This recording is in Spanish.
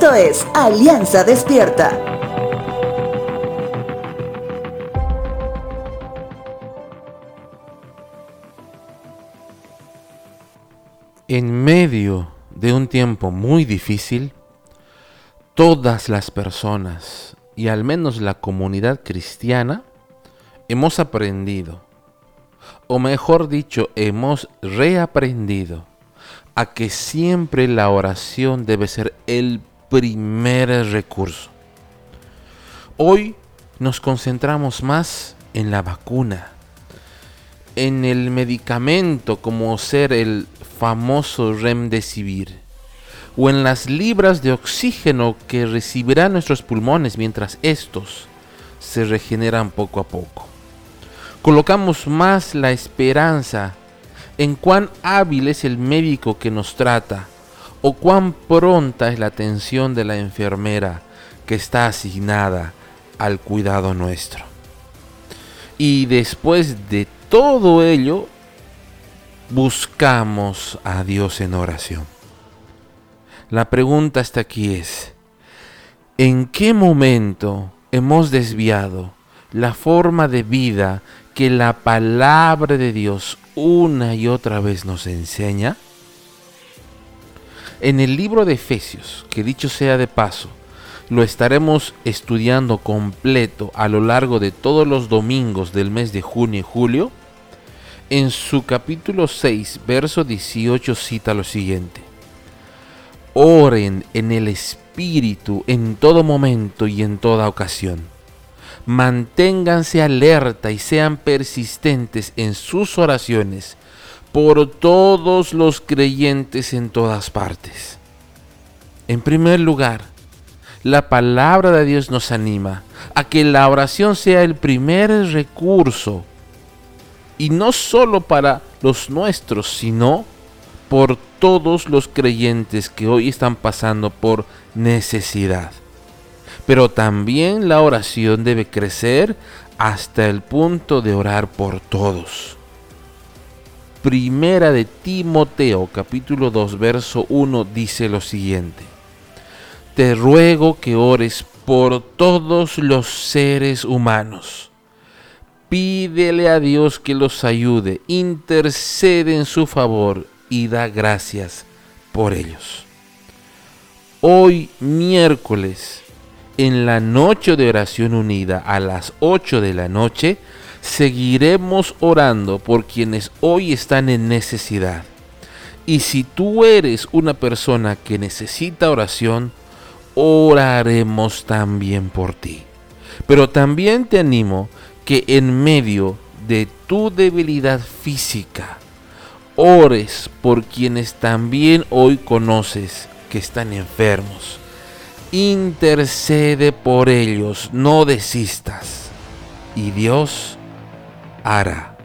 Esto es Alianza Despierta. En medio de un tiempo muy difícil, todas las personas y al menos la comunidad cristiana hemos aprendido, o mejor dicho, hemos reaprendido a que siempre la oración debe ser el primer recurso. Hoy nos concentramos más en la vacuna, en el medicamento como ser el famoso remdesivir, o en las libras de oxígeno que recibirán nuestros pulmones mientras estos se regeneran poco a poco. Colocamos más la esperanza en cuán hábil es el médico que nos trata o cuán pronta es la atención de la enfermera que está asignada al cuidado nuestro. Y después de todo ello, buscamos a Dios en oración. La pregunta hasta aquí es, ¿en qué momento hemos desviado la forma de vida que la palabra de Dios una y otra vez nos enseña? En el libro de Efesios, que dicho sea de paso, lo estaremos estudiando completo a lo largo de todos los domingos del mes de junio y julio, en su capítulo 6, verso 18 cita lo siguiente. Oren en el Espíritu en todo momento y en toda ocasión manténganse alerta y sean persistentes en sus oraciones por todos los creyentes en todas partes. En primer lugar, la palabra de Dios nos anima a que la oración sea el primer recurso y no solo para los nuestros, sino por todos los creyentes que hoy están pasando por necesidad. Pero también la oración debe crecer hasta el punto de orar por todos. Primera de Timoteo capítulo 2 verso 1 dice lo siguiente. Te ruego que ores por todos los seres humanos. Pídele a Dios que los ayude, intercede en su favor y da gracias por ellos. Hoy miércoles en la noche de oración unida a las 8 de la noche, seguiremos orando por quienes hoy están en necesidad. Y si tú eres una persona que necesita oración, oraremos también por ti. Pero también te animo que en medio de tu debilidad física, ores por quienes también hoy conoces que están enfermos intercede por ellos, no desistas, y Dios ara.